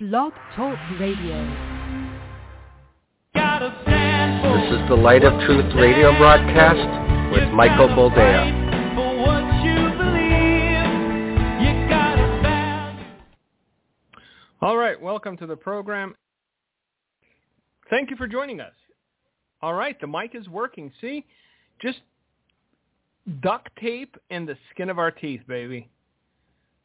Blog Talk Radio. This is the Light of Truth radio broadcast with Michael Boldea. All right, welcome to the program. Thank you for joining us. All right, the mic is working. See, just duct tape and the skin of our teeth, baby.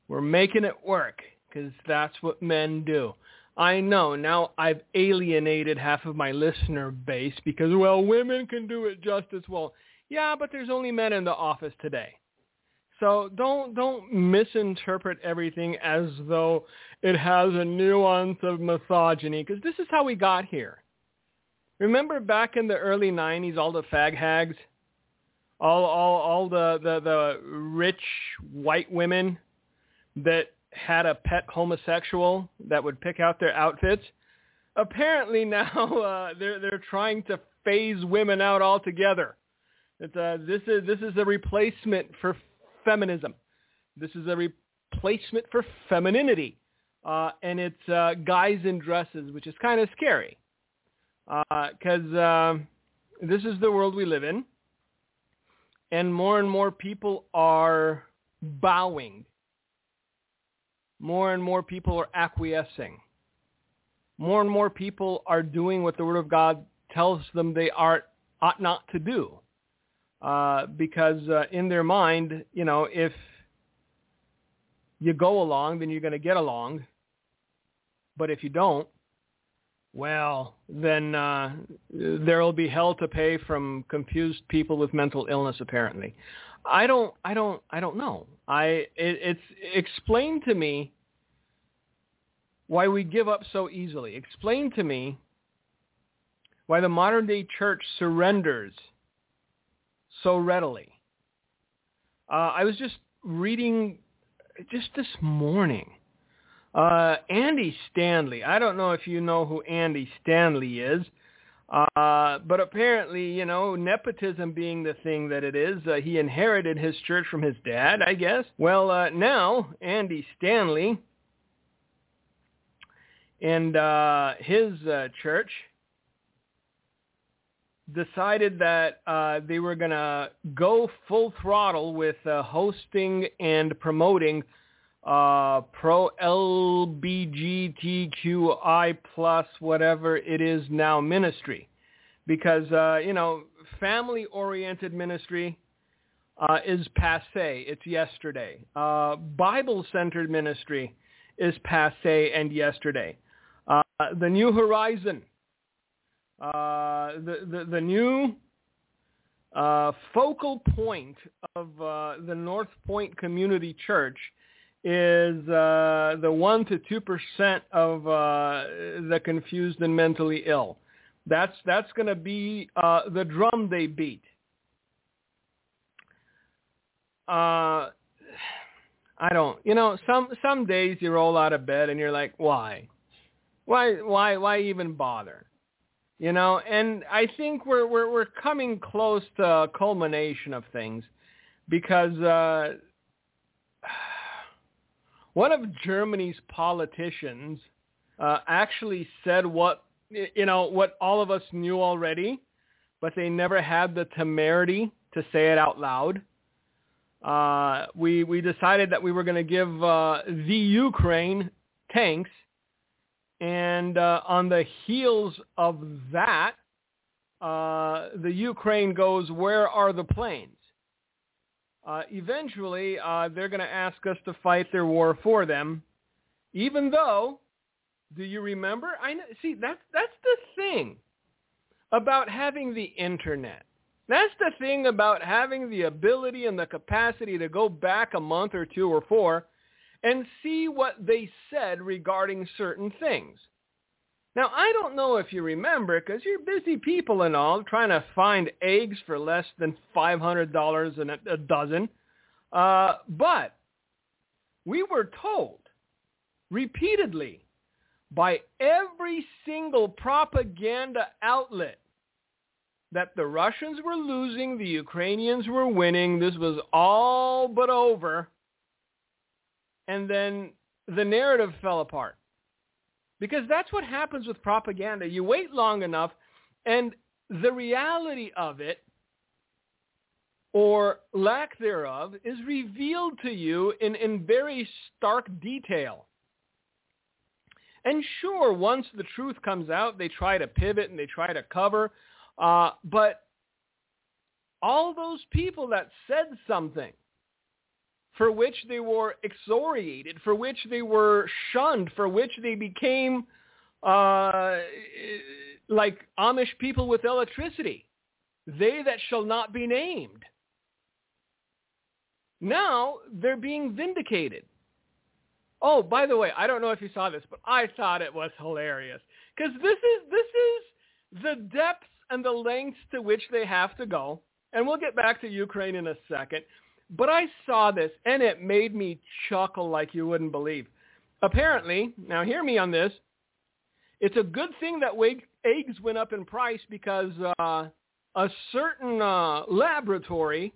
We're making it work because that's what men do. I know now I've alienated half of my listener base because, well, women can do it just as well. Yeah, but there's only men in the office today. So don't don't misinterpret everything as though it has a nuance of misogyny because this is how we got here. Remember back in the early 90s all the fag hags? All all all the the, the rich white women that had a pet homosexual that would pick out their outfits. Apparently now uh, they're they're trying to phase women out altogether. It's, uh, this is this is a replacement for feminism. This is a replacement for femininity, uh, and it's uh, guys in dresses, which is kind of scary because uh, um, this is the world we live in, and more and more people are bowing more and more people are acquiescing. More and more people are doing what the Word of God tells them they are ought not to do. Uh, because uh, in their mind, you know, if you go along, then you're going to get along. But if you don't, well, then uh, there will be hell to pay from confused people with mental illness. Apparently, I don't, I don't, I don't know. I it, it's explain to me why we give up so easily. Explain to me why the modern day church surrenders so readily. Uh, I was just reading just this morning. Uh, Andy Stanley. I don't know if you know who Andy Stanley is. Uh, but apparently, you know, nepotism being the thing that it is, uh, he inherited his church from his dad, I guess. Well, uh, now Andy Stanley and uh, his uh, church decided that uh, they were going to go full throttle with uh, hosting and promoting uh, pro LBGTQI plus whatever it is now ministry, because uh, you know family oriented ministry uh, is passe. It's yesterday. Uh, Bible centered ministry is passe and yesterday. Uh, the New Horizon, uh, the, the the new uh, focal point of uh, the North Point Community Church is uh, the 1 to 2% of uh, the confused and mentally ill. That's, that's going to be uh, the drum they beat. Uh, I don't, you know, some, some days you roll out of bed and you're like, why? Why, why, why even bother? You know, and I think we're, we're, we're coming close to a culmination of things because, uh, one of Germany's politicians uh, actually said what you know what all of us knew already, but they never had the temerity to say it out loud. Uh, we we decided that we were going to give uh, the Ukraine tanks, and uh, on the heels of that, uh, the Ukraine goes, "Where are the planes?" Uh, eventually uh, they're going to ask us to fight their war for them, even though, do you remember? I know, see that's that's the thing about having the internet. That's the thing about having the ability and the capacity to go back a month or two or four and see what they said regarding certain things. Now, I don't know if you remember, because you're busy people and all, trying to find eggs for less than $500 and a dozen. Uh, but we were told repeatedly by every single propaganda outlet that the Russians were losing, the Ukrainians were winning, this was all but over. And then the narrative fell apart. Because that's what happens with propaganda. You wait long enough and the reality of it or lack thereof is revealed to you in, in very stark detail. And sure, once the truth comes out, they try to pivot and they try to cover. Uh, but all those people that said something for which they were exoriated, for which they were shunned, for which they became uh, like Amish people with electricity, they that shall not be named. Now they're being vindicated. Oh, by the way, I don't know if you saw this, but I thought it was hilarious because this is this is the depths and the lengths to which they have to go. And we'll get back to Ukraine in a second. But I saw this and it made me chuckle like you wouldn't believe. Apparently, now hear me on this. It's a good thing that eggs went up in price because uh, a certain uh, laboratory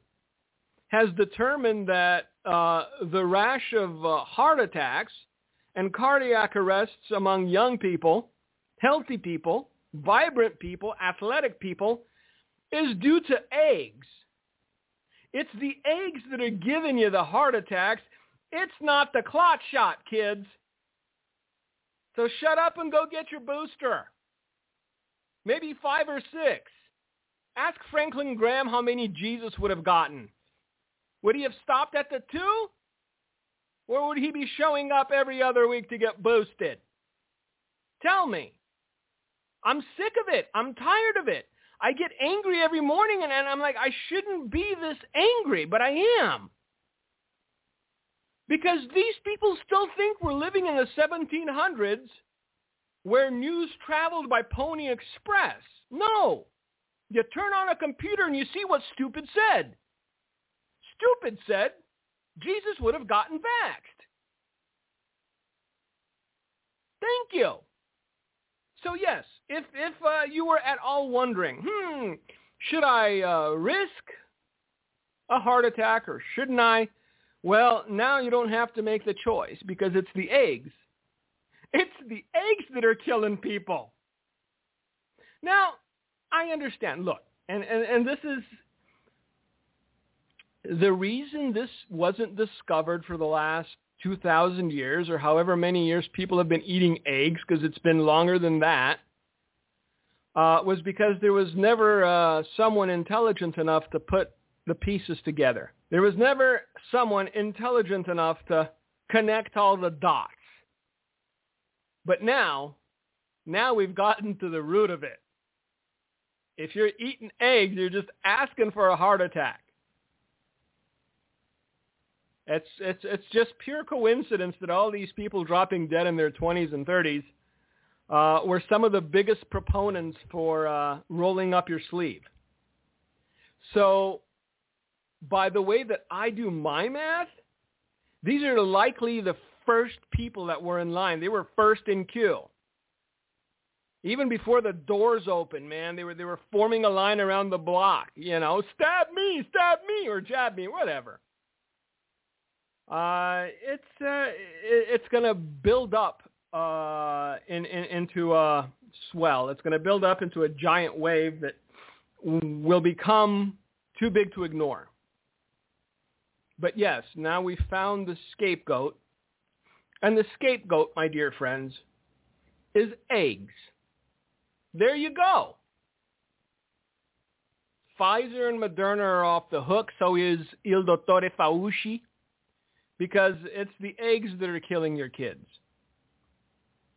has determined that uh, the rash of uh, heart attacks and cardiac arrests among young people, healthy people, vibrant people, athletic people, is due to eggs. It's the eggs that are giving you the heart attacks. It's not the clot shot, kids. So shut up and go get your booster. Maybe five or six. Ask Franklin Graham how many Jesus would have gotten. Would he have stopped at the two? Or would he be showing up every other week to get boosted? Tell me. I'm sick of it. I'm tired of it. I get angry every morning and, and I'm like, I shouldn't be this angry, but I am. Because these people still think we're living in the 1700s where news traveled by Pony Express. No. You turn on a computer and you see what stupid said stupid said Jesus would have gotten vaxxed. Thank you. So yes, if if uh, you were at all wondering, hmm, should I uh, risk a heart attack or shouldn't I? Well, now you don't have to make the choice because it's the eggs. It's the eggs that are killing people. Now, I understand. Look, and, and, and this is the reason this wasn't discovered for the last 2,000 years or however many years people have been eating eggs, because it's been longer than that, uh, was because there was never uh, someone intelligent enough to put the pieces together. There was never someone intelligent enough to connect all the dots. But now, now we've gotten to the root of it. If you're eating eggs, you're just asking for a heart attack. It's it's it's just pure coincidence that all these people dropping dead in their 20s and 30s uh, were some of the biggest proponents for uh, rolling up your sleeve. So, by the way that I do my math, these are likely the first people that were in line. They were first in queue. Even before the doors opened, man, they were they were forming a line around the block. You know, stab me, stab me, or jab me, whatever uh, it's uh, it's going to build up uh, in, in, into a swell. It's going to build up into a giant wave that will become too big to ignore. But yes, now we've found the scapegoat. And the scapegoat, my dear friends, is eggs. There you go. Pfizer and Moderna are off the hook, so is Il Dottore Fauci because it's the eggs that are killing your kids.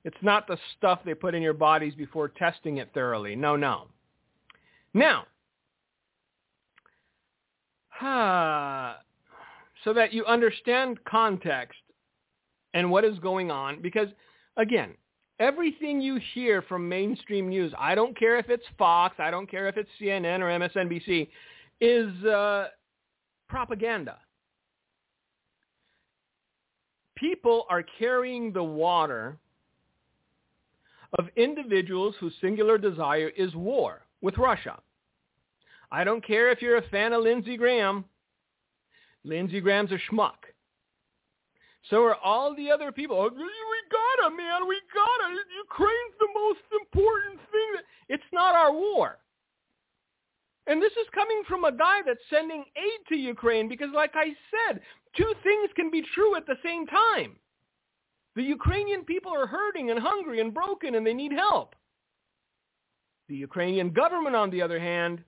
It's not the stuff they put in your bodies before testing it thoroughly. No, no. Now, so that you understand context and what is going on, because again, everything you hear from mainstream news, I don't care if it's Fox, I don't care if it's CNN or MSNBC, is uh, propaganda people are carrying the water of individuals whose singular desire is war with Russia. I don't care if you're a fan of Lindsey Graham. Lindsey Graham's a schmuck. So are all the other people. Oh, we got him, man. We got yeah, Ukraine's the most important thing. It's not our war. And this is coming from a guy that's sending aid to Ukraine because, like I said, two things can be true at the same time. The Ukrainian people are hurting and hungry and broken and they need help. The Ukrainian government, on the other hand,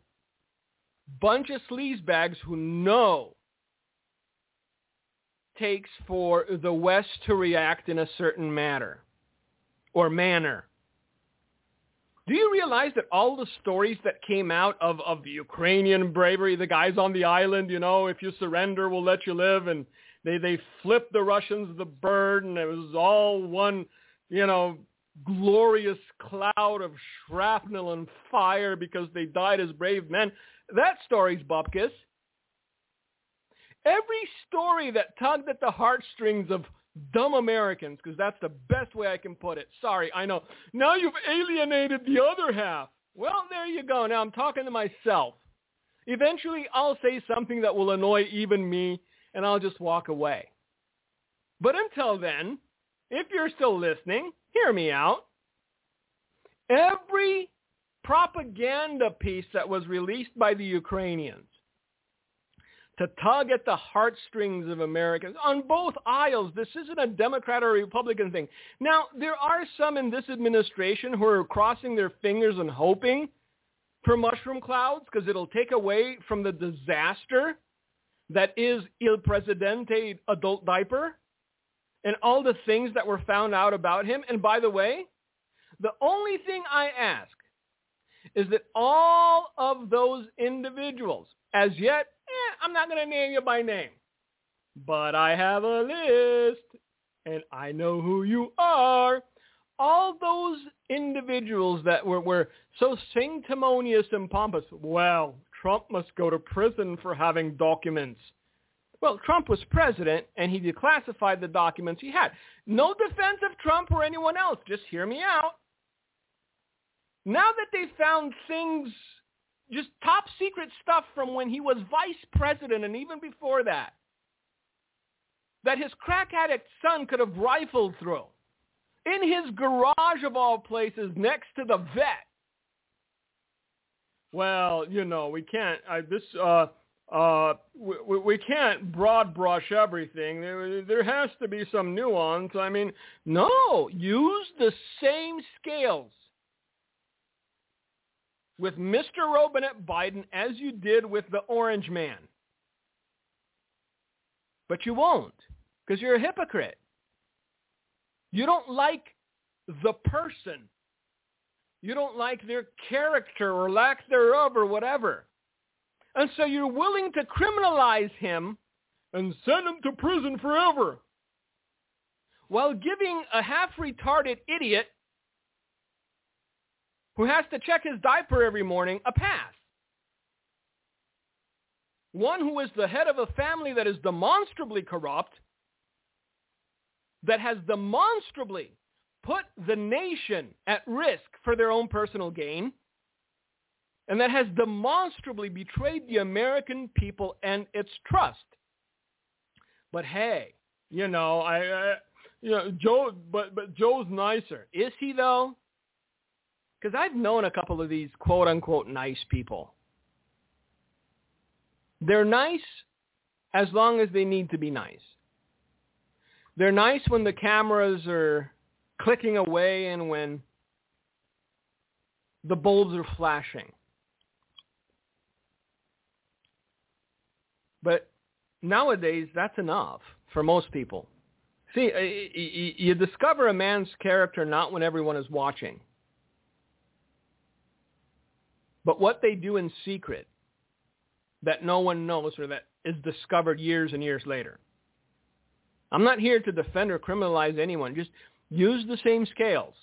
bunch of sleazebags who know takes for the West to react in a certain manner or manner. Do you realize that all the stories that came out of, of the Ukrainian bravery, the guys on the island, you know, if you surrender, we'll let you live, and they, they flipped the Russians the bird, and it was all one, you know, glorious cloud of shrapnel and fire because they died as brave men. That story's bupkis. Every story that tugged at the heartstrings of dumb Americans, because that's the best way I can put it. Sorry, I know. Now you've alienated the other half. Well, there you go. Now I'm talking to myself. Eventually, I'll say something that will annoy even me, and I'll just walk away. But until then, if you're still listening, hear me out. Every propaganda piece that was released by the Ukrainians to tug at the heartstrings of Americans on both aisles. This isn't a Democrat or Republican thing. Now, there are some in this administration who are crossing their fingers and hoping for mushroom clouds because it'll take away from the disaster that is Il Presidente adult diaper and all the things that were found out about him. And by the way, the only thing I ask is that all of those individuals, as yet eh, I'm not going to name you by name, but I have a list and I know who you are. All those individuals that were, were so sanctimonious and pompous, well, Trump must go to prison for having documents. Well, Trump was president, and he declassified the documents he had. No defense of Trump or anyone else. Just hear me out. Now that they found things just top secret stuff from when he was vice president and even before that that his crack addict son could have rifled through in his garage of all places next to the vet. Well, you know, we can't. I, this uh, uh, we, we can't broad brush everything. There, there has to be some nuance. I mean, no, use the same scales with Mr. Robinette Biden as you did with the orange man. But you won't because you're a hypocrite. You don't like the person. You don't like their character or lack thereof or whatever. And so you're willing to criminalize him and send him to prison forever while giving a half-retarded idiot who has to check his diaper every morning a pass. One who is the head of a family that is demonstrably corrupt, that has demonstrably put the nation at risk for their own personal gain, and that has demonstrably betrayed the American people and its trust. But hey, you know, I, you know, Joe, but but Joe's nicer. Is he though? Because I've known a couple of these quote unquote nice people. They're nice as long as they need to be nice. They're nice when the cameras are clicking away and when the bulbs are flashing. But nowadays, that's enough for most people. See, you discover a man's character not when everyone is watching but what they do in secret that no one knows or that is discovered years and years later. I'm not here to defend or criminalize anyone. Just use the same scales.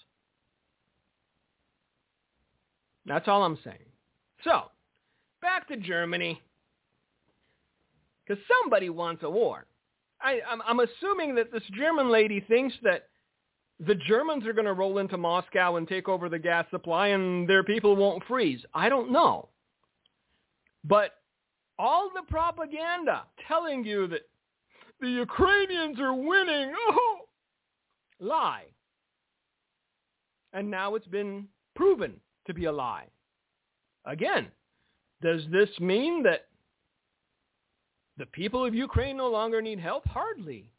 That's all I'm saying. So, back to Germany. Because somebody wants a war. I, I'm, I'm assuming that this German lady thinks that the Germans are going to roll into Moscow and take over the gas supply and their people won't freeze. I don't know. But all the propaganda telling you that the Ukrainians are winning, oh, lie. And now it's been proven to be a lie. Again, does this mean that the people of Ukraine no longer need help? Hardly.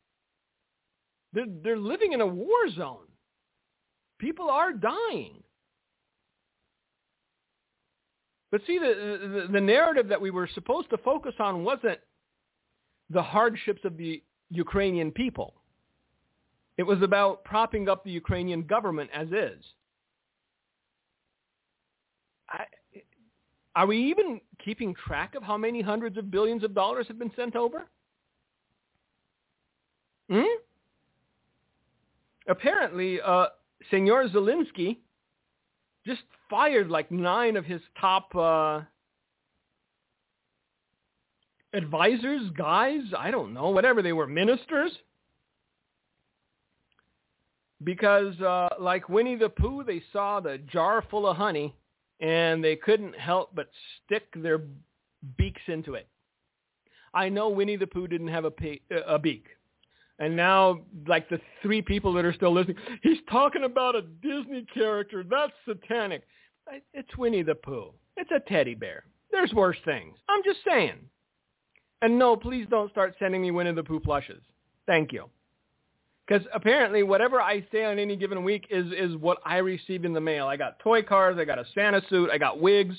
They're, they're living in a war zone. People are dying. But see, the, the, the narrative that we were supposed to focus on wasn't the hardships of the Ukrainian people. It was about propping up the Ukrainian government as is. I, are we even keeping track of how many hundreds of billions of dollars have been sent over? Hmm? Apparently, uh, Senor Zelensky just fired like nine of his top uh, advisors, guys, I don't know, whatever they were, ministers. Because uh, like Winnie the Pooh, they saw the jar full of honey and they couldn't help but stick their beaks into it. I know Winnie the Pooh didn't have a, pe- a beak. And now, like the three people that are still listening, he's talking about a Disney character. That's satanic. It's Winnie the Pooh. It's a teddy bear. There's worse things. I'm just saying. And no, please don't start sending me Winnie the Pooh plushes. Thank you. Because apparently whatever I say on any given week is, is what I receive in the mail. I got toy cars. I got a Santa suit. I got wigs,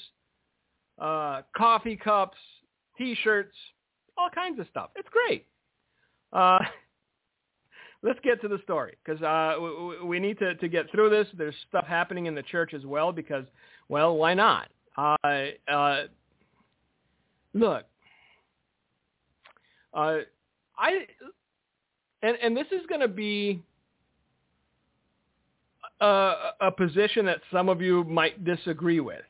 uh, coffee cups, T-shirts, all kinds of stuff. It's great. Uh, let's get to the story because uh, we, we need to, to get through this. There's stuff happening in the church as well because, well, why not? Uh, look, uh, I and and this is going to be a, a position that some of you might disagree with.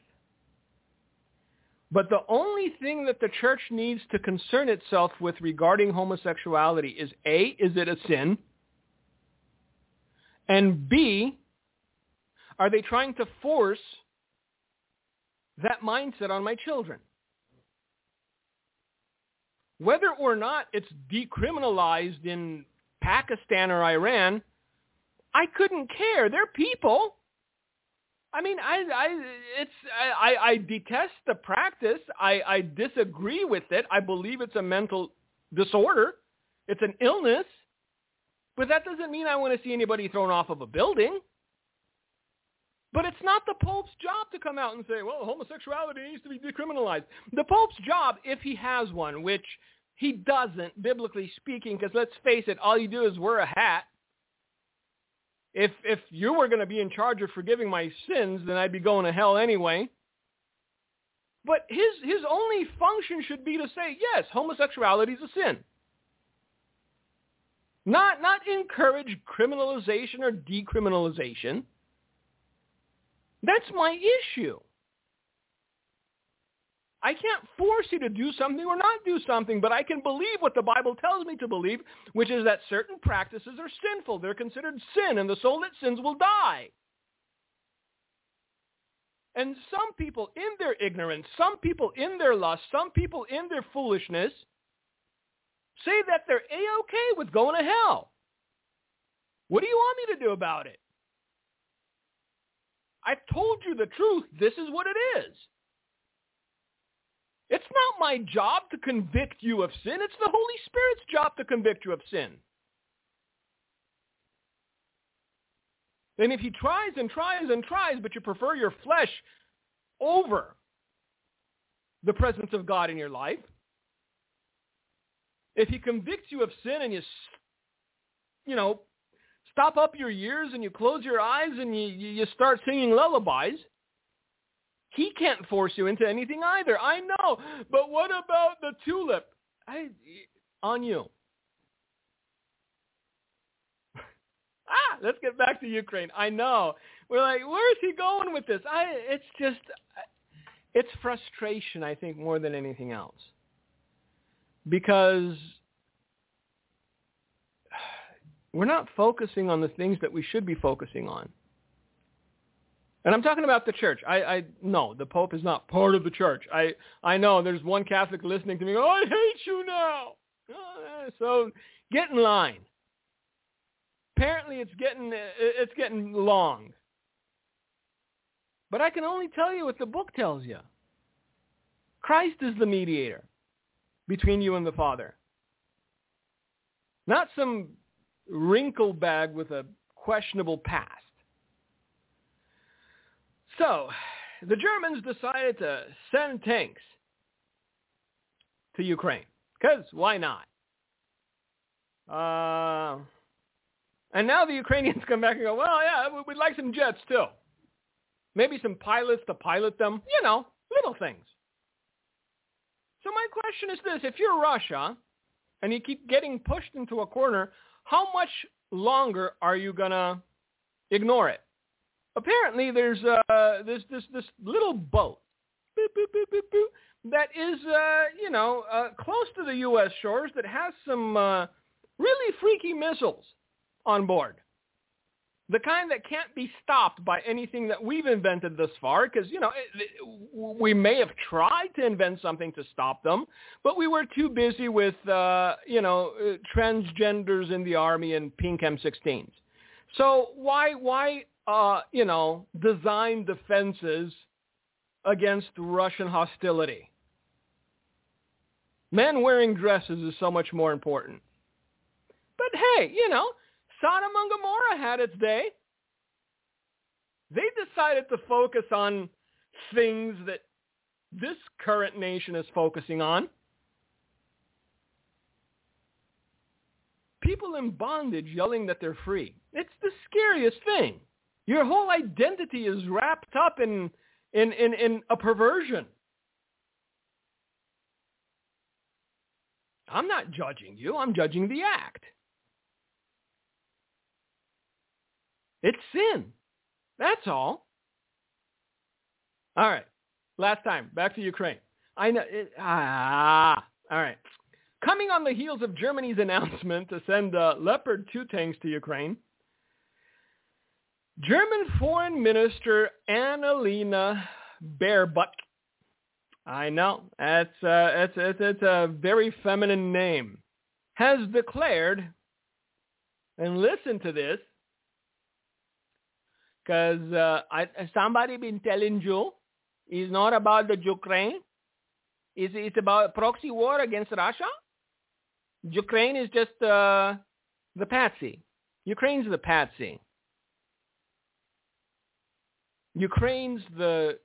But the only thing that the church needs to concern itself with regarding homosexuality is A, is it a sin? And B, are they trying to force that mindset on my children? Whether or not it's decriminalized in Pakistan or Iran, I couldn't care. They're people. I mean, I, I, it's, I, I detest the practice. I, I disagree with it. I believe it's a mental disorder. It's an illness. But that doesn't mean I want to see anybody thrown off of a building. But it's not the Pope's job to come out and say, well, homosexuality needs to be decriminalized. The Pope's job, if he has one, which he doesn't, biblically speaking, because let's face it, all you do is wear a hat. If, if you were going to be in charge of forgiving my sins, then I'd be going to hell anyway. But his, his only function should be to say, yes, homosexuality is a sin. Not, not encourage criminalization or decriminalization. That's my issue. I can't force you to do something or not do something, but I can believe what the Bible tells me to believe, which is that certain practices are sinful. They're considered sin, and the soul that sins will die. And some people in their ignorance, some people in their lust, some people in their foolishness say that they're A-okay with going to hell. What do you want me to do about it? I've told you the truth. This is what it is. It's not my job to convict you of sin. It's the Holy Spirit's job to convict you of sin. And if he tries and tries and tries, but you prefer your flesh over the presence of God in your life, if he convicts you of sin and you, you know, stop up your ears and you close your eyes and you, you start singing lullabies, he can't force you into anything either. I know. But what about the tulip? I, on you. ah, let's get back to Ukraine. I know. We're like, where is he going with this? I, it's just, it's frustration, I think, more than anything else because we're not focusing on the things that we should be focusing on. And I'm talking about the church. I, I no, the Pope is not part of the church. I I know there's one Catholic listening to me. Oh, I hate you now. Uh, so get in line. Apparently, it's getting it's getting long. But I can only tell you what the book tells you. Christ is the mediator between you and the Father. Not some wrinkle bag with a questionable past. So, the Germans decided to send tanks to Ukraine. Because why not? Uh, and now the Ukrainians come back and go, well, yeah, we'd like some jets too. Maybe some pilots to pilot them. You know, little things. So my question is this. If you're Russia and you keep getting pushed into a corner, how much longer are you going to ignore it? Apparently there's uh, this, this, this little boat boop, boop, boop, that is, uh, you know, uh, close to the U.S. shores that has some uh, really freaky missiles on board. The kind that can't be stopped by anything that we've invented thus far, because, you know, it, it, we may have tried to invent something to stop them, but we were too busy with, uh, you know, uh, transgenders in the army and pink M16s. So why, why, uh, you know, design defenses against Russian hostility? Men wearing dresses is so much more important. But hey, you know, Sodom and Gomorrah had its day. They decided to focus on things that this current nation is focusing on. People in bondage yelling that they're free. It's the scariest thing. Your whole identity is wrapped up in, in, in, in a perversion. I'm not judging you. I'm judging the act. It's sin. That's all. All right. Last time, back to Ukraine. I know. It, ah, all right. Coming on the heels of Germany's announcement to send uh, Leopard 2 tanks to Ukraine, German Foreign Minister Annalena Baerbock I know. That's, uh, it's, it's, it's a very feminine name. Has declared, and listen to this, because uh, somebody been telling you it's not about the Ukraine. It's, it's about proxy war against Russia. Ukraine is just uh, the patsy. Ukraine's the patsy. Ukraine's the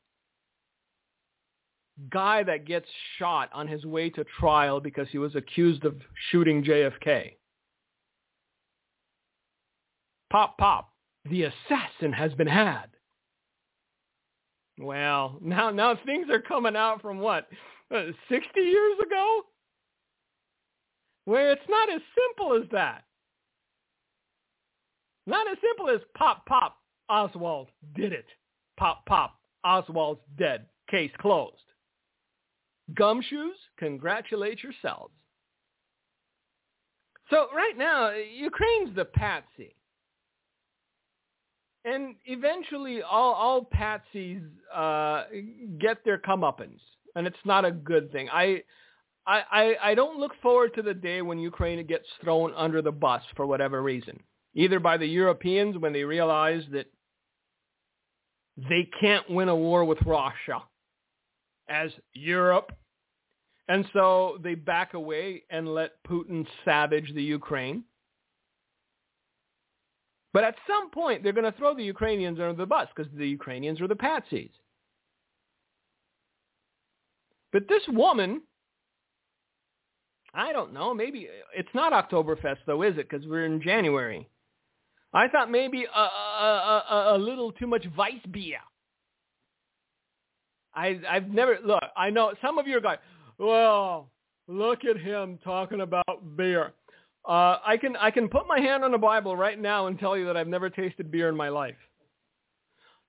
guy that gets shot on his way to trial because he was accused of shooting JFK. Pop, pop, the assassin has been had. Well, now now things are coming out from what, uh, 60 years ago? Where it's not as simple as that. Not as simple as pop, pop, Oswald did it. Pop, pop, Oswald's dead. Case closed. Gumshoes, congratulate yourselves. So right now, Ukraine's the patsy. And eventually all, all patsies uh, get their comeuppance. And it's not a good thing. I, I, I don't look forward to the day when Ukraine gets thrown under the bus for whatever reason. Either by the Europeans when they realize that they can't win a war with Russia as Europe. And so they back away and let Putin savage the Ukraine. But at some point, they're going to throw the Ukrainians under the bus because the Ukrainians are the patsies. But this woman, I don't know, maybe it's not Oktoberfest though, is it? Because we're in January. I thought maybe a, a, a, a little too much vice beer I I've never look. I know some of you are going, well, look at him talking about beer. Uh, I can I can put my hand on the Bible right now and tell you that I've never tasted beer in my life.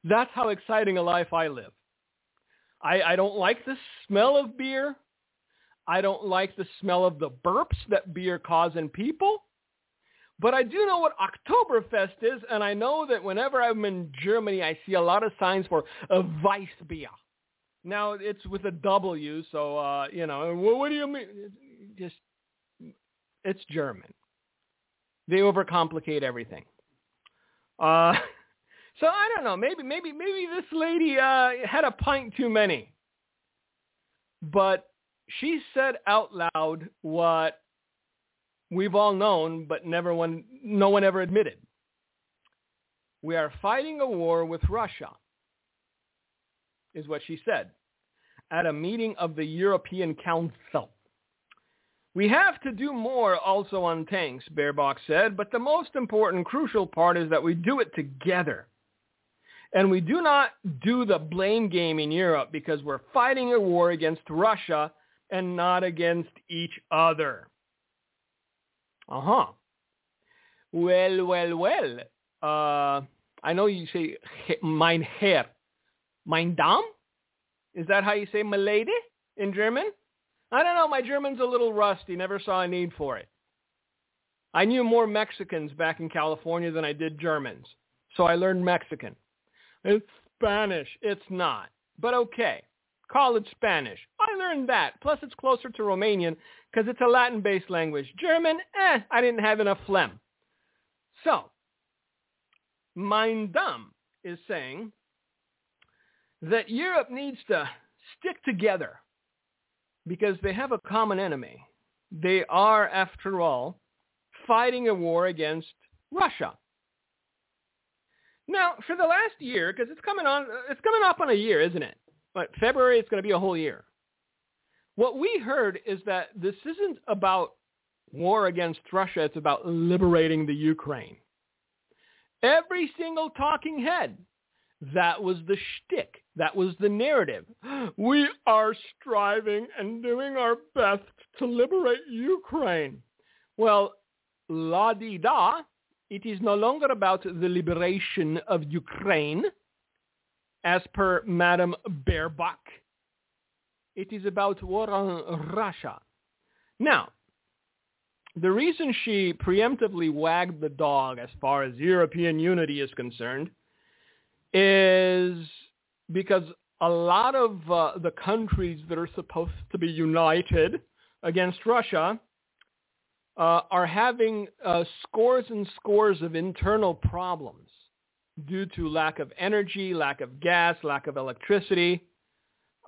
That's how exciting a life I live. I, I don't like the smell of beer. I don't like the smell of the burps that beer causes in people. But I do know what Oktoberfest is, and I know that whenever I'm in Germany, I see a lot of signs for a Weissbier. Now it's with a W, so uh, you know. What do you mean? Just it's German. They overcomplicate everything. Uh, So I don't know. Maybe maybe maybe this lady uh, had a pint too many. But she said out loud what we've all known, but never one, no one ever admitted. We are fighting a war with Russia, is what she said at a meeting of the European Council. We have to do more also on tanks, Baerbock said, but the most important crucial part is that we do it together. And we do not do the blame game in Europe because we're fighting a war against Russia and not against each other. Uh-huh. Well, well, well. Uh, I know you say mein Herr. Mein Dame? Is that how you say milady in German? I don't know. My German's a little rusty. Never saw a need for it. I knew more Mexicans back in California than I did Germans. So I learned Mexican. It's Spanish. It's not. But okay. It Spanish. I learned that. Plus it's closer to Romanian because it's a Latin-based language. German, eh, I didn't have enough phlegm. So, Mein Dame is saying that Europe needs to stick together because they have a common enemy. They are, after all, fighting a war against Russia. Now, for the last year, because it's coming on, it's coming up on a year, isn't it? But February, is going to be a whole year. What we heard is that this isn't about war against Russia. It's about liberating the Ukraine. Every single talking head, that was the shtick. That was the narrative. We are striving and doing our best to liberate Ukraine. Well, la di da, it is no longer about the liberation of Ukraine, as per Madam Baerbock. It is about war on Russia. Now, the reason she preemptively wagged the dog as far as European unity is concerned is because a lot of uh, the countries that are supposed to be united against Russia uh, are having uh, scores and scores of internal problems due to lack of energy, lack of gas, lack of electricity,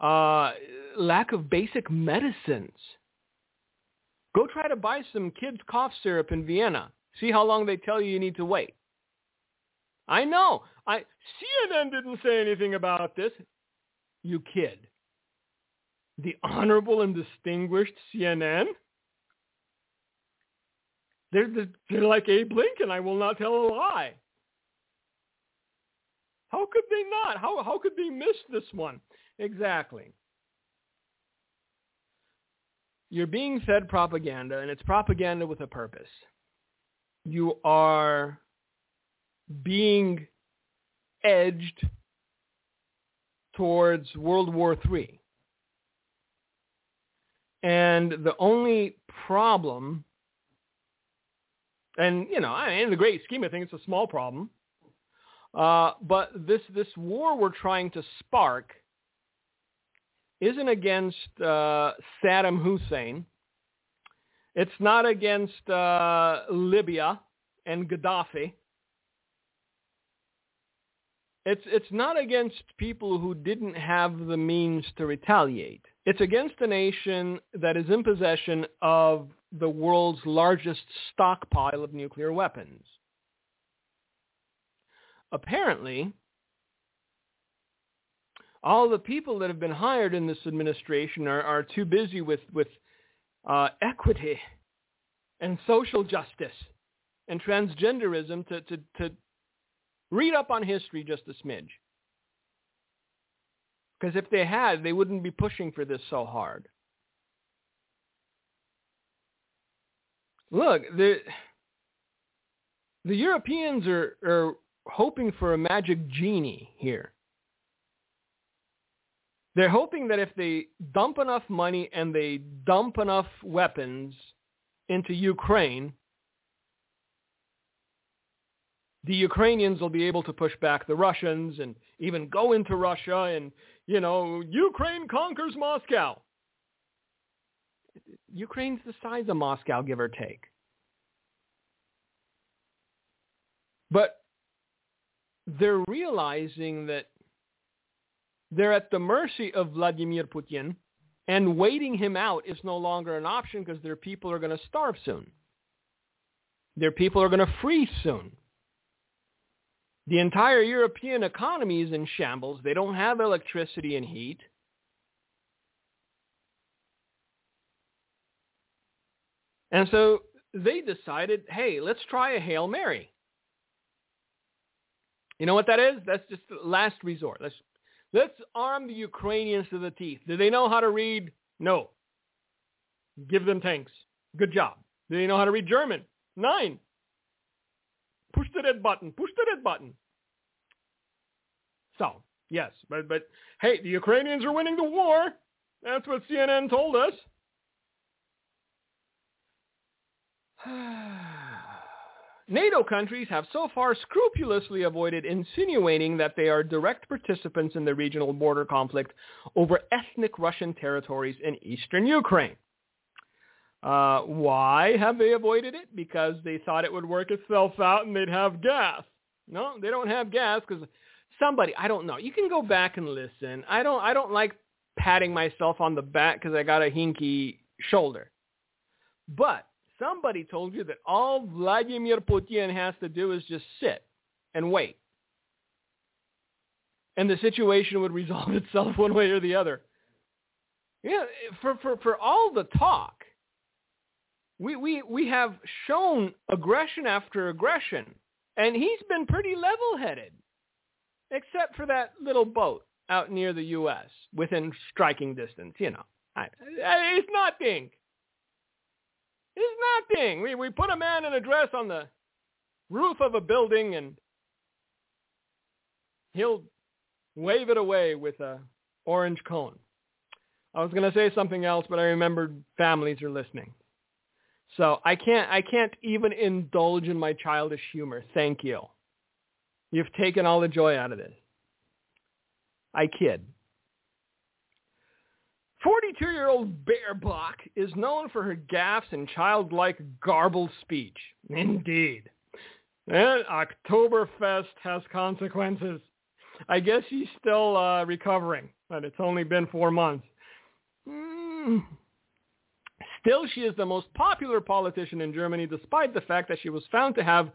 uh, lack of basic medicines. Go try to buy some kids' cough syrup in Vienna. See how long they tell you you need to wait. I know. I CNN didn't say anything about this. You kid. The honorable and distinguished CNN? They're, they're like Abe Lincoln. I will not tell a lie. How could they not? How, how could they miss this one? Exactly. You're being fed propaganda, and it's propaganda with a purpose. You are being edged towards World War III. And the only problem, and you know, in the great scheme of things, it's a small problem. Uh, but this this war we're trying to spark isn't against uh, Saddam Hussein. It's not against uh, Libya and Gaddafi. It's it's not against people who didn't have the means to retaliate. It's against a nation that is in possession of the world's largest stockpile of nuclear weapons. Apparently, all the people that have been hired in this administration are, are too busy with, with uh, equity and social justice and transgenderism to, to, to read up on history just a smidge. Because if they had, they wouldn't be pushing for this so hard. Look, the the Europeans are, are hoping for a magic genie here. They're hoping that if they dump enough money and they dump enough weapons into Ukraine, the Ukrainians will be able to push back the Russians and even go into Russia and, you know, Ukraine conquers Moscow. Ukraine's the size of Moscow, give or take. But they're realizing that they're at the mercy of Vladimir Putin and waiting him out is no longer an option because their people are going to starve soon. Their people are going to freeze soon. The entire European economy is in shambles. They don't have electricity and heat. And so they decided, hey, let's try a Hail Mary. You know what that is? That's just the last resort. Let's let's arm the Ukrainians to the teeth. Do they know how to read? No. Give them tanks. Good job. Do they know how to read German? Nine. Push the red button. Push the red button. So, yes, but but hey, the Ukrainians are winning the war. That's what CNN told us. NATO countries have so far scrupulously avoided insinuating that they are direct participants in the regional border conflict over ethnic Russian territories in eastern Ukraine. Uh, why have they avoided it? Because they thought it would work itself out and they'd have gas. No, they don't have gas because somebody, I don't know. You can go back and listen. I don't, I don't like patting myself on the back because I got a hinky shoulder. But somebody told you that all Vladimir Putin has to do is just sit and wait. And the situation would resolve itself one way or the other. Yeah, for, for, for all the talk, we, we, we have shown aggression after aggression, and he's been pretty level-headed, except for that little boat out near the U.S. within striking distance. You know, I, I, it's nothing. It's nothing. We, we put a man in a dress on the roof of a building and he'll wave it away with a orange cone. I was going to say something else, but I remembered families are listening. So I can't, I can't even indulge in my childish humor. Thank you. You've taken all the joy out of this. I kid. 42-year-old Baerbock is known for her gaffes and childlike garbled speech. Indeed. And Oktoberfest has consequences. I guess she's still uh, recovering, but it's only been four months. Mm. Still, she is the most popular politician in Germany, despite the fact that she was found to have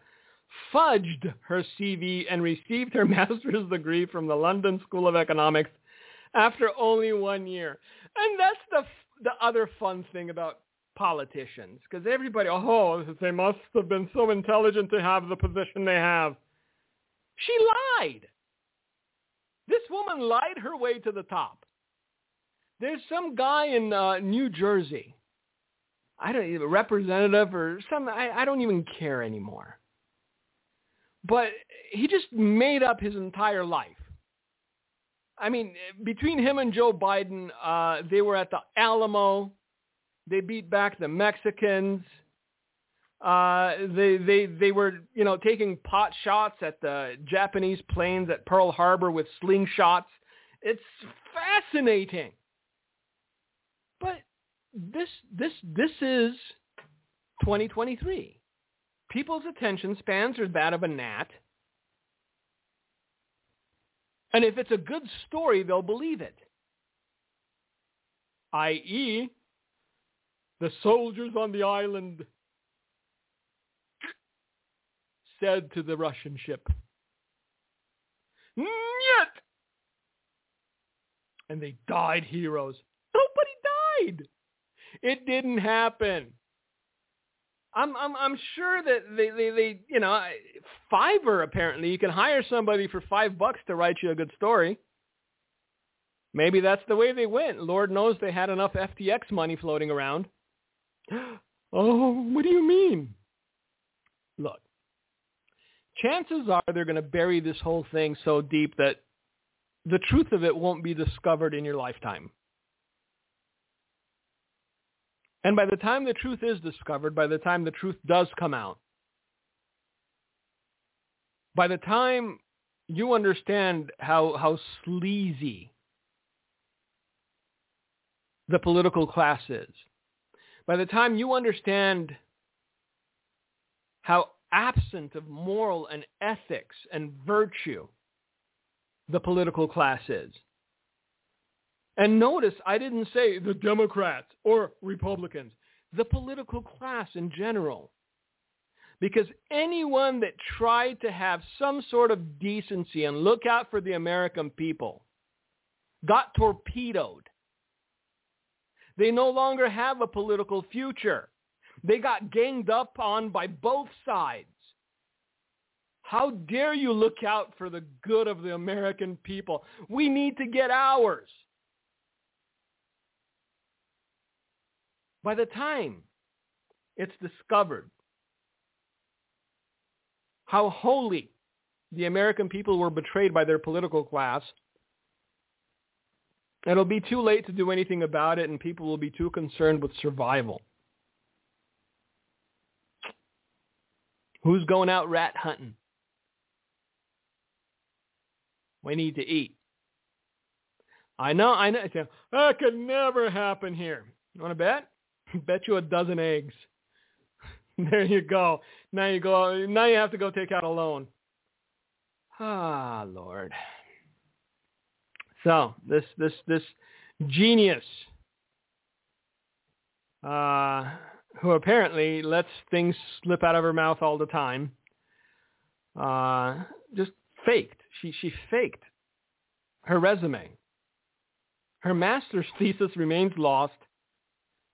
fudged her CV and received her master's degree from the London School of Economics after only one year. And that's the the other fun thing about politicians, because everybody, oh, they must have been so intelligent to have the position they have. She lied. This woman lied her way to the top. There's some guy in uh, New Jersey. I don't even representative or some. I, I don't even care anymore. But he just made up his entire life I mean, between him and Joe Biden, uh, they were at the Alamo. They beat back the Mexicans. Uh, they they they were you know taking pot shots at the Japanese planes at Pearl Harbor with slingshots. It's fascinating. But this this this is 2023. People's attention spans are that of a gnat. And if it's a good story, they'll believe it. I.e., the soldiers on the island said to the Russian ship, Nyet! And they died heroes. Nobody died. It didn't happen. I'm I'm I'm sure that they they, they you know Fiverr apparently you can hire somebody for five bucks to write you a good story. Maybe that's the way they went. Lord knows they had enough FTX money floating around. oh, what do you mean? Look, chances are they're going to bury this whole thing so deep that the truth of it won't be discovered in your lifetime. And by the time the truth is discovered, by the time the truth does come out, by the time you understand how, how sleazy the political class is, by the time you understand how absent of moral and ethics and virtue the political class is. And notice I didn't say the Democrats or Republicans, the political class in general. Because anyone that tried to have some sort of decency and look out for the American people got torpedoed. They no longer have a political future. They got ganged up on by both sides. How dare you look out for the good of the American people? We need to get ours. By the time it's discovered how wholly the American people were betrayed by their political class, it'll be too late to do anything about it and people will be too concerned with survival. Who's going out rat hunting? We need to eat. I know, I know. That could never happen here. You want to bet? Bet you a dozen eggs. there you go. Now you go. Now you have to go take out a loan. Ah, Lord. So this this this genius, uh, who apparently lets things slip out of her mouth all the time, uh, just faked. She she faked her resume. Her master's thesis remains lost,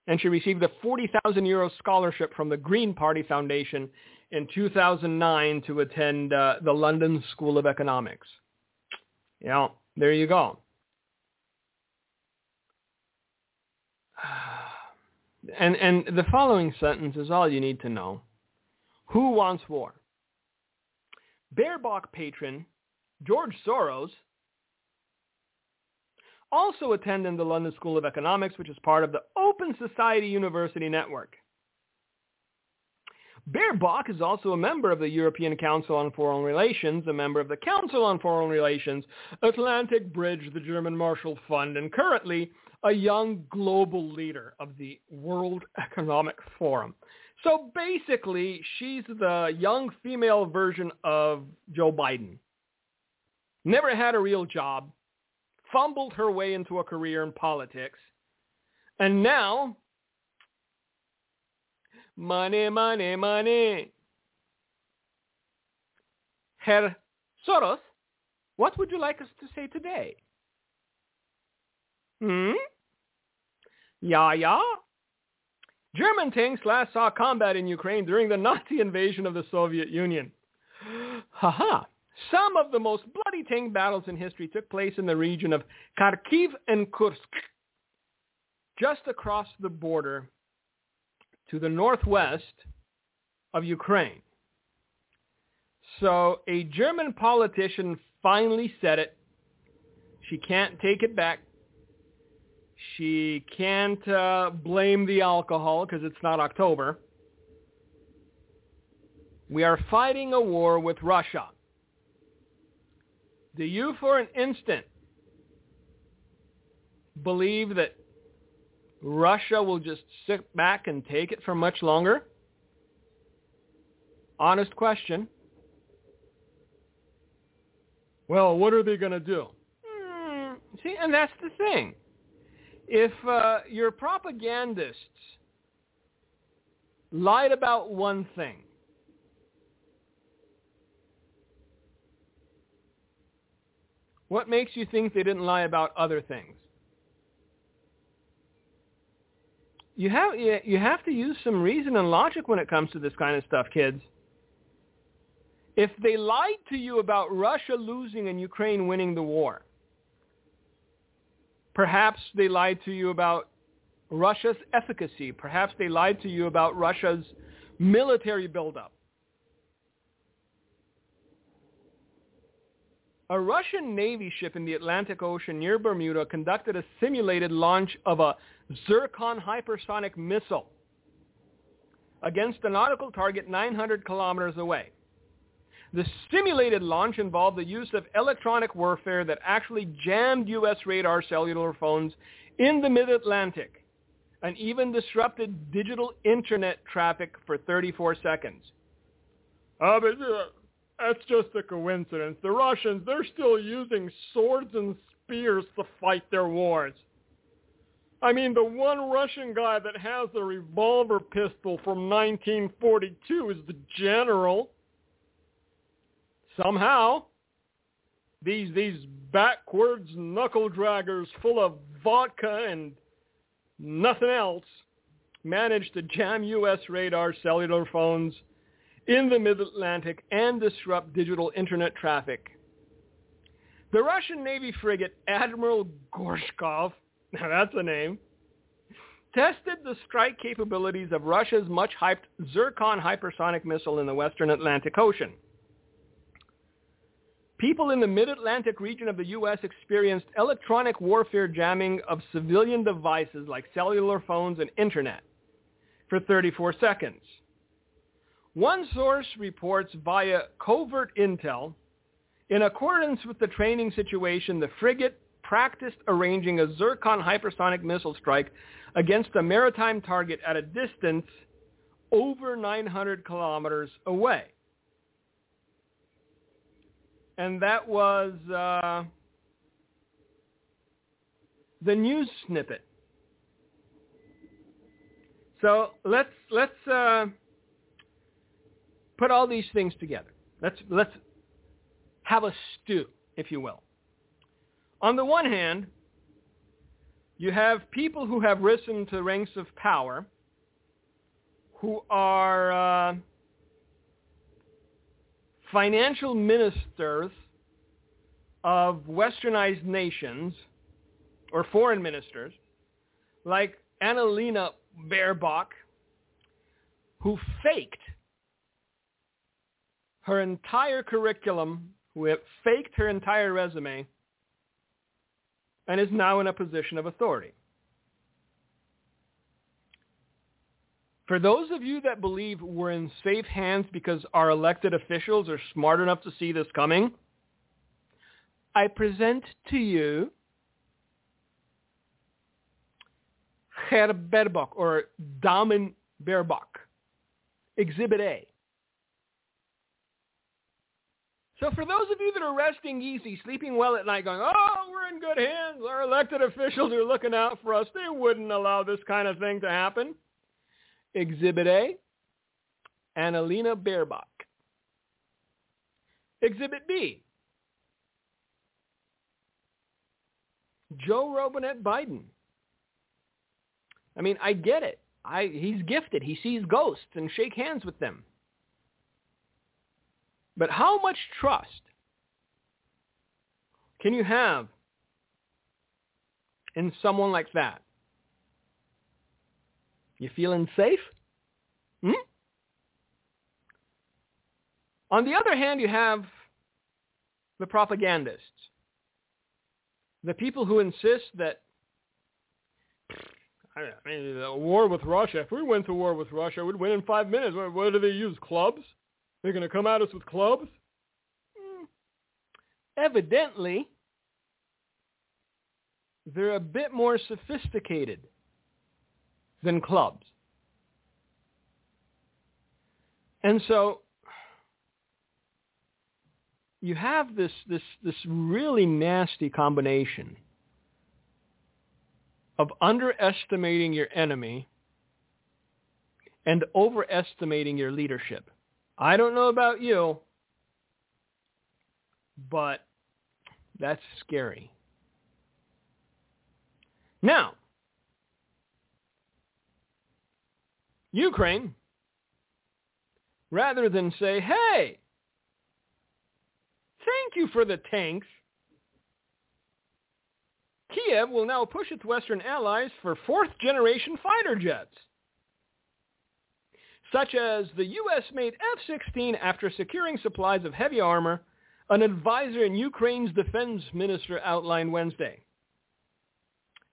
and she received a 40,000 euro scholarship from the Green Party Foundation in 2009 to attend uh, the London School of Economics. Yeah, there you go. And, and the following sentence is all you need to know. Who wants war? Baerbock patron George Soros also attended the London School of Economics, which is part of the Open Society University Network. Baerbock is also a member of the European Council on Foreign Relations, a member of the Council on Foreign Relations, Atlantic Bridge, the German Marshall Fund, and currently a young global leader of the World Economic Forum. So basically, she's the young female version of Joe Biden. Never had a real job, fumbled her way into a career in politics, and now, money, money, money. Herr Soros, what would you like us to say today? Hmm? Yeah, yeah. German tanks last saw combat in Ukraine during the Nazi invasion of the Soviet Union. Haha. Some of the most bloody tank battles in history took place in the region of Kharkiv and Kursk, just across the border to the northwest of Ukraine. So a German politician finally said it. She can't take it back. She can't uh, blame the alcohol because it's not October. We are fighting a war with Russia. Do you for an instant believe that Russia will just sit back and take it for much longer? Honest question. Well, what are they going to do? Hmm, see, and that's the thing if uh, your propagandists lied about one thing, what makes you think they didn't lie about other things? You have you have to use some reason and logic when it comes to this kind of stuff, kids. If they lied to you about Russia losing and Ukraine winning the war, Perhaps they lied to you about Russia's efficacy. Perhaps they lied to you about Russia's military buildup. A Russian Navy ship in the Atlantic Ocean near Bermuda conducted a simulated launch of a Zircon hypersonic missile against a nautical target 900 kilometers away. The simulated launch involved the use of electronic warfare that actually jammed U.S. radar cellular phones in the mid-Atlantic and even disrupted digital internet traffic for 34 seconds. Uh, but, uh, that's just a coincidence. The Russians, they're still using swords and spears to fight their wars. I mean, the one Russian guy that has a revolver pistol from 1942 is the general. Somehow, these these backwards knuckle draggers full of vodka and nothing else managed to jam U.S. radar cellular phones in the mid-Atlantic and disrupt digital internet traffic. The Russian Navy frigate Admiral Gorshkov, now that's a name, tested the strike capabilities of Russia's much-hyped Zircon hypersonic missile in the western Atlantic Ocean. People in the mid-Atlantic region of the U.S. experienced electronic warfare jamming of civilian devices like cellular phones and internet for 34 seconds. One source reports via covert intel, in accordance with the training situation, the frigate practiced arranging a Zircon hypersonic missile strike against a maritime target at a distance over 900 kilometers away and that was uh, the news snippet. So let's let's uh, put all these things together. Let's let's have a stew, if you will. On the one hand, you have people who have risen to ranks of power, who are uh, financial ministers of westernized nations or foreign ministers like Annalena Baerbock who faked her entire curriculum, who faked her entire resume, and is now in a position of authority. For those of you that believe we're in safe hands because our elected officials are smart enough to see this coming, I present to you Herr Baerbock or Damen Baerbock, Exhibit A. So for those of you that are resting easy, sleeping well at night, going, oh, we're in good hands, our elected officials are looking out for us, they wouldn't allow this kind of thing to happen. Exhibit A, Annalena Baerbock. Exhibit B, Joe Robinette Biden. I mean, I get it. I, he's gifted. He sees ghosts and shake hands with them. But how much trust can you have in someone like that? You feeling safe? Hmm? On the other hand, you have the propagandists, the people who insist that I mean, a war with Russia. If we went to war with Russia, we'd win in five minutes. What, what do they use? Clubs? They're going to come at us with clubs? Hmm. Evidently, they're a bit more sophisticated than clubs. And so you have this, this, this really nasty combination of underestimating your enemy and overestimating your leadership. I don't know about you, but that's scary. Now, Ukraine, rather than say, hey, thank you for the tanks, Kiev will now push its Western allies for fourth-generation fighter jets, such as the U.S.-made F-16 after securing supplies of heavy armor, an advisor in Ukraine's defense minister outlined Wednesday.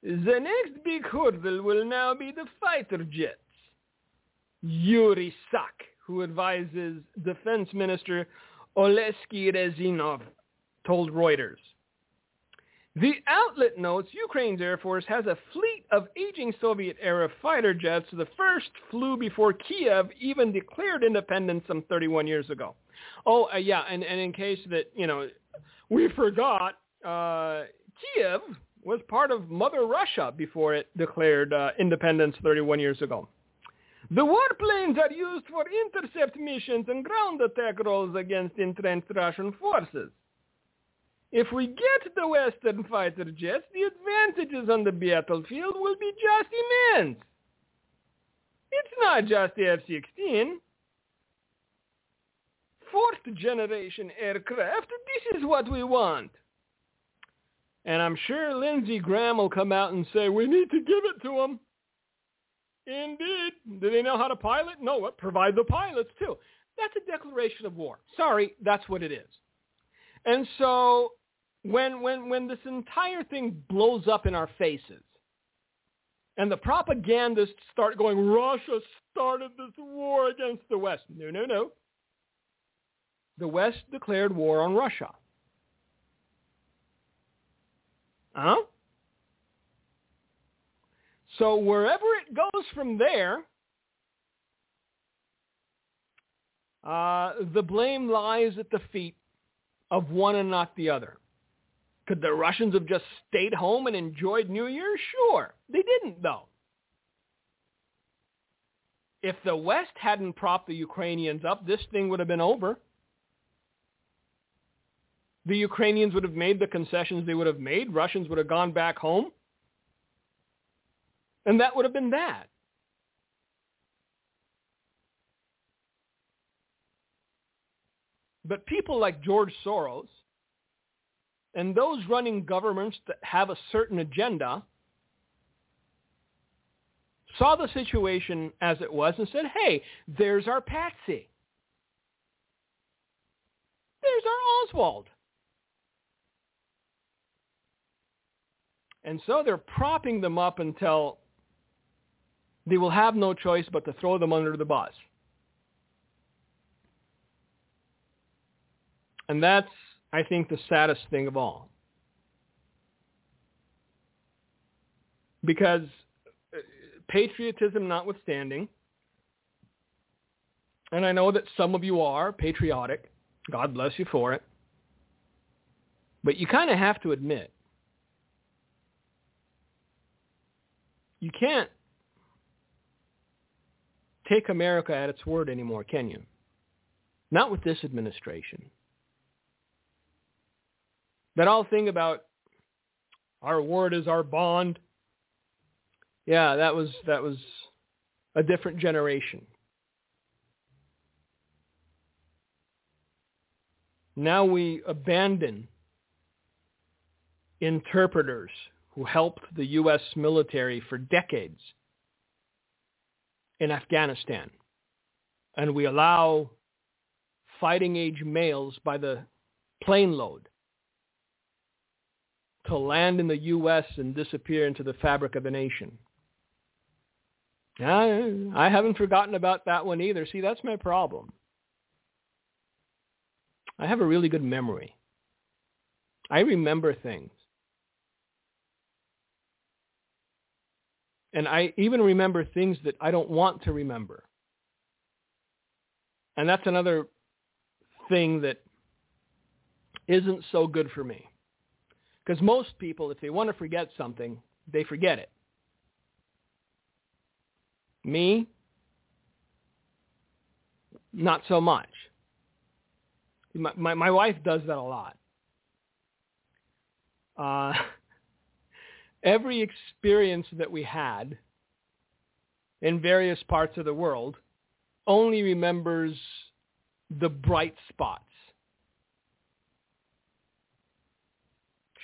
The next big hurdle will now be the fighter jets. Yuri Sak, who advises Defense Minister Oleksiy Reznikov, told Reuters. The outlet notes Ukraine's Air Force has a fleet of aging Soviet-era fighter jets. The first flew before Kiev even declared independence some 31 years ago. Oh, uh, yeah, and, and in case that, you know, we forgot, uh, Kiev was part of Mother Russia before it declared uh, independence 31 years ago. The warplanes are used for intercept missions and ground attack roles against entrenched Russian forces. If we get the Western fighter jets, the advantages on the battlefield will be just immense. It's not just the F-16. Fourth generation aircraft, this is what we want. And I'm sure Lindsey Graham will come out and say, we need to give it to them. Indeed. Do they know how to pilot? No, what? Provide the pilots too. That's a declaration of war. Sorry, that's what it is. And so when when when this entire thing blows up in our faces and the propagandists start going, Russia started this war against the West. No, no, no. The West declared war on Russia. Huh? So wherever it goes from there, uh, the blame lies at the feet of one and not the other. Could the Russians have just stayed home and enjoyed New Year? Sure. They didn't, though. If the West hadn't propped the Ukrainians up, this thing would have been over. The Ukrainians would have made the concessions they would have made. Russians would have gone back home. And that would have been that. But people like George Soros and those running governments that have a certain agenda saw the situation as it was and said, hey, there's our patsy. There's our Oswald. And so they're propping them up until they will have no choice but to throw them under the bus. And that's I think, the saddest thing of all. Because uh, patriotism notwithstanding, and I know that some of you are patriotic, God bless you for it, but you kind of have to admit, you can't take America at its word anymore, can you? Not with this administration that whole thing about our word is our bond. Yeah, that was that was a different generation. Now we abandon interpreters who helped the U.S. military for decades in Afghanistan. And we allow fighting age males by the plane load to land in the U.S. and disappear into the fabric of the nation. I, I haven't forgotten about that one either. See, that's my problem. I have a really good memory. I remember things. And I even remember things that I don't want to remember. And that's another thing that isn't so good for me. Because most people, if they want to forget something, they forget it. Me, not so much. My, my, my wife does that a lot. Uh, every experience that we had in various parts of the world only remembers the bright spots.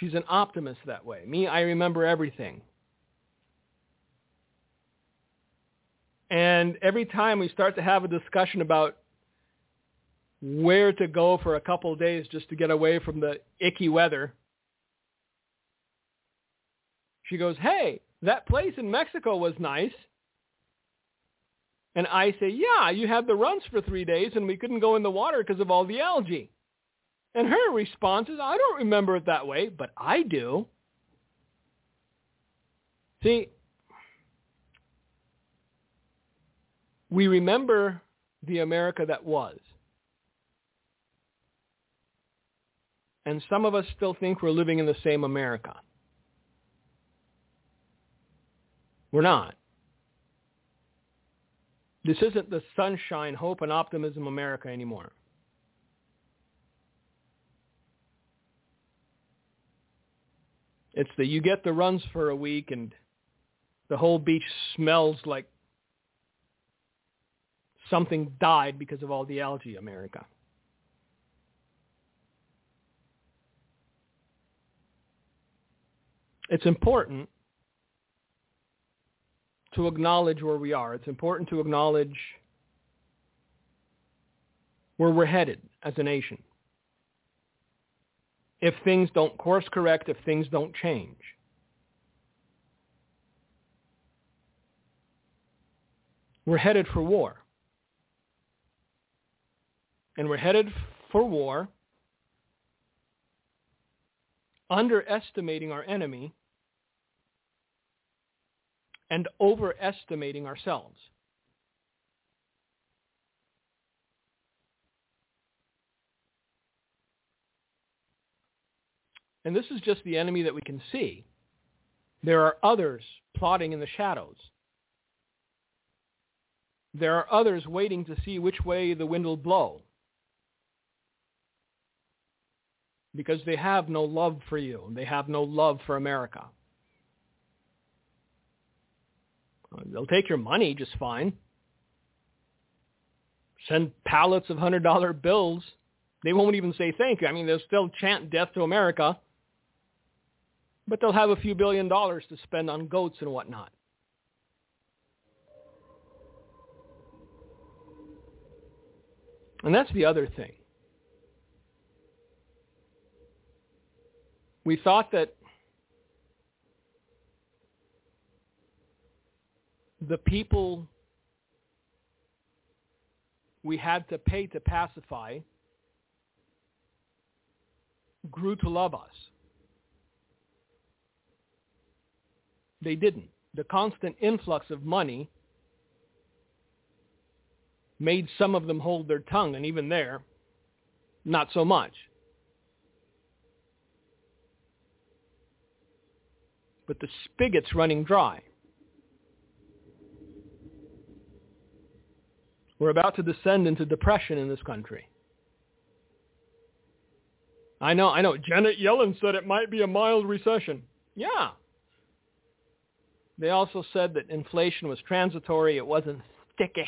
She's an optimist that way. Me, I remember everything. And every time we start to have a discussion about where to go for a couple of days just to get away from the icky weather, she goes, hey, that place in Mexico was nice. And I say, yeah, you had the runs for three days and we couldn't go in the water because of all the algae. And her response is, I don't remember it that way, but I do. See, we remember the America that was. And some of us still think we're living in the same America. We're not. This isn't the sunshine, hope, and optimism America anymore. It's that you get the runs for a week and the whole beach smells like something died because of all the algae, America. It's important to acknowledge where we are. It's important to acknowledge where we're headed as a nation. If things don't course correct, if things don't change. We're headed for war. And we're headed for war underestimating our enemy and overestimating ourselves. And this is just the enemy that we can see. There are others plotting in the shadows. There are others waiting to see which way the wind will blow. Because they have no love for you. They have no love for America. They'll take your money just fine. Send pallets of $100 bills. They won't even say thank you. I mean, they'll still chant death to America. But they'll have a few billion dollars to spend on goats and whatnot. And that's the other thing. We thought that the people we had to pay to pacify grew to love us. They didn't. The constant influx of money made some of them hold their tongue, and even there, not so much. But the spigot's running dry. We're about to descend into depression in this country. I know, I know. Janet Yellen said it might be a mild recession. Yeah. They also said that inflation was transitory. It wasn't sticky.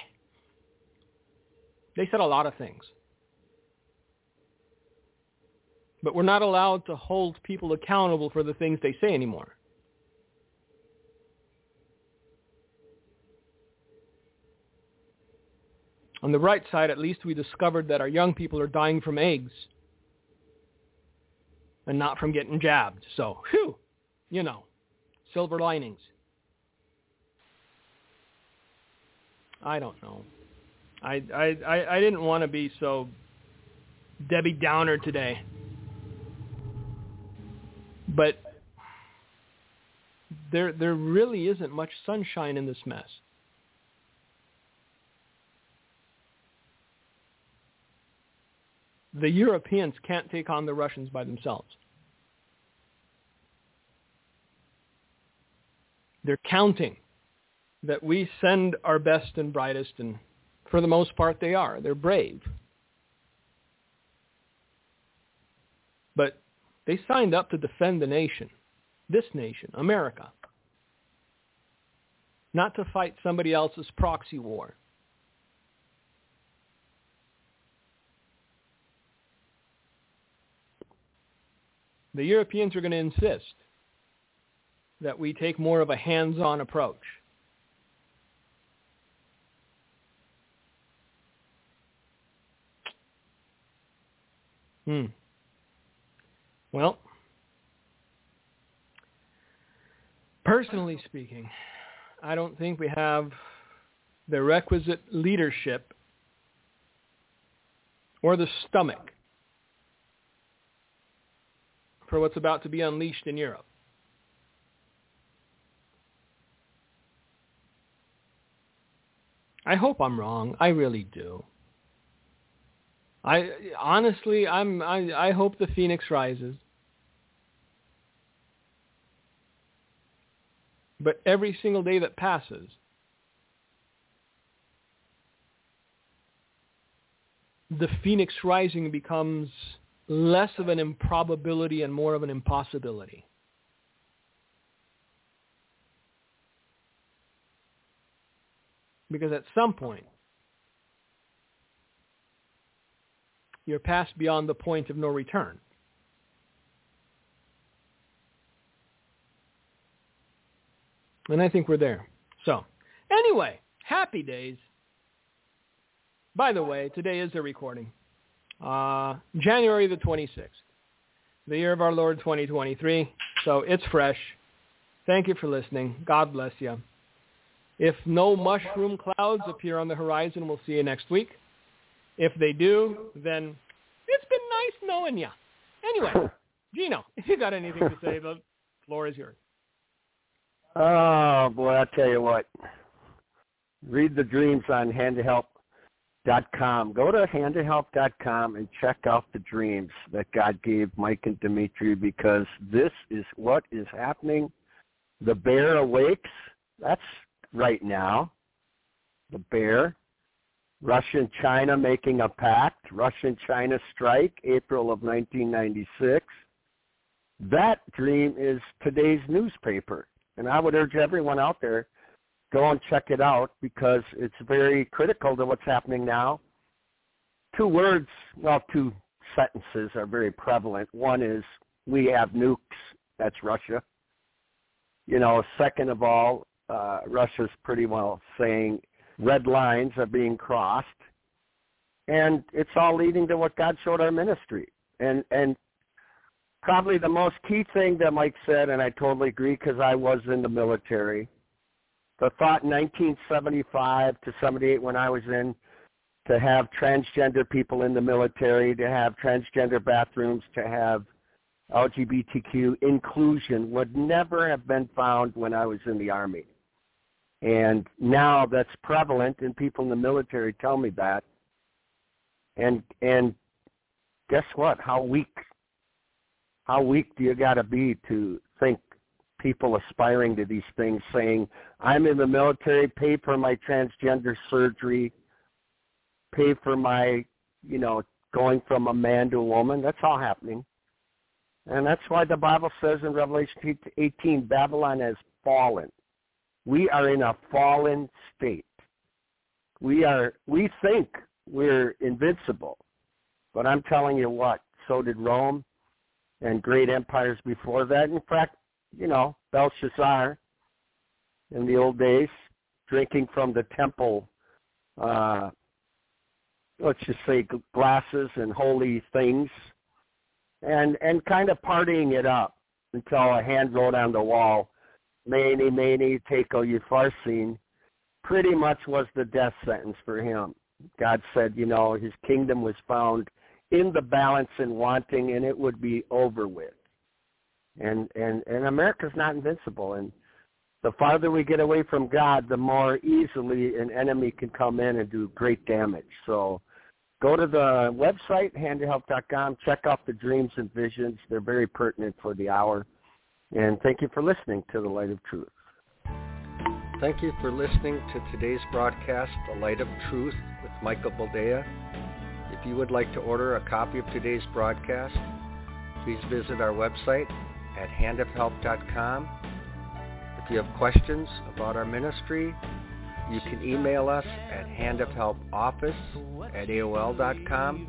They said a lot of things. But we're not allowed to hold people accountable for the things they say anymore. On the right side, at least, we discovered that our young people are dying from eggs and not from getting jabbed. So, whew, you know, silver linings. I don't know. I I I, I didn't want to be so Debbie Downer today, but there there really isn't much sunshine in this mess. the Europeans can't take on the Russians by themselves. They're counting that we send our best and brightest, and for the most part they are. They're brave. But they signed up to defend the nation, this nation, America, not to fight somebody else's proxy war. The Europeans are going to insist that we take more of a hands-on approach. Hmm. Well, personally speaking, I don't think we have the requisite leadership or the stomach for what's about to be unleashed in Europe. I hope I'm wrong. I really do. I honestly, I'm I, I hope the phoenix rises. But every single day that passes, the phoenix rising becomes less of an improbability and more of an impossibility. Because at some point, you're past beyond the point of no return. And I think we're there. So, anyway, happy days. By the way, today is a recording. Uh, January the 26th, the year of our Lord 2023. So it's fresh. Thank you for listening. God bless you. If no mushroom clouds appear on the horizon, we'll see you next week. If they do, then it's been nice knowing you. Anyway, Gino, if you got anything to say, the floor is yours. Oh boy, I tell you what. Read the dreams on handofhelp.com. Go to handofhelp.com and check out the dreams that God gave Mike and Dimitri because this is what is happening. The bear awakes. That's right now. The bear. Russia and China making a pact. Russia and China strike, April of 1996. That dream is today's newspaper. And I would urge everyone out there, go and check it out because it's very critical to what's happening now. Two words, well, two sentences are very prevalent. One is, we have nukes. That's Russia. You know, second of all, uh, Russia's pretty well saying red lines are being crossed. And it's all leading to what God showed our ministry. And, and probably the most key thing that Mike said, and I totally agree because I was in the military. The thought in 1975 to 78 when I was in to have transgender people in the military, to have transgender bathrooms, to have LGBTQ inclusion would never have been found when I was in the Army. And now that's prevalent and people in the military tell me that. And and guess what? How weak how weak do you got to be to think people aspiring to these things saying, I'm in the military, pay for my transgender surgery, pay for my, you know, going from a man to a woman. That's all happening. And that's why the Bible says in Revelation 18, Babylon has fallen. We are in a fallen state. We are, we think we're invincible. But I'm telling you what, so did Rome and great empires before that. In fact, you know, Belshazzar in the old days, drinking from the temple, uh, let's just say glasses and holy things, and and kind of partying it up until a hand wrote on the wall, "Mene, mene, tekel upharsin," pretty much was the death sentence for him. God said, you know, his kingdom was found in the balance and wanting, and it would be over with. And and and America's not invincible, and the farther we get away from God, the more easily an enemy can come in and do great damage. So go to the website, handofhelp.com, check out the dreams and visions. They're very pertinent for the hour. And thank you for listening to The Light of Truth. Thank you for listening to today's broadcast, The Light of Truth, with Michael Boldea. If you would like to order a copy of today's broadcast, please visit our website at handofhelp.com. If you have questions about our ministry, you can email us at handofhelpoffice at AOL.com